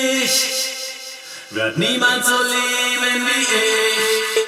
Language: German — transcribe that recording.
dich, wird niemand so lieben wie ich.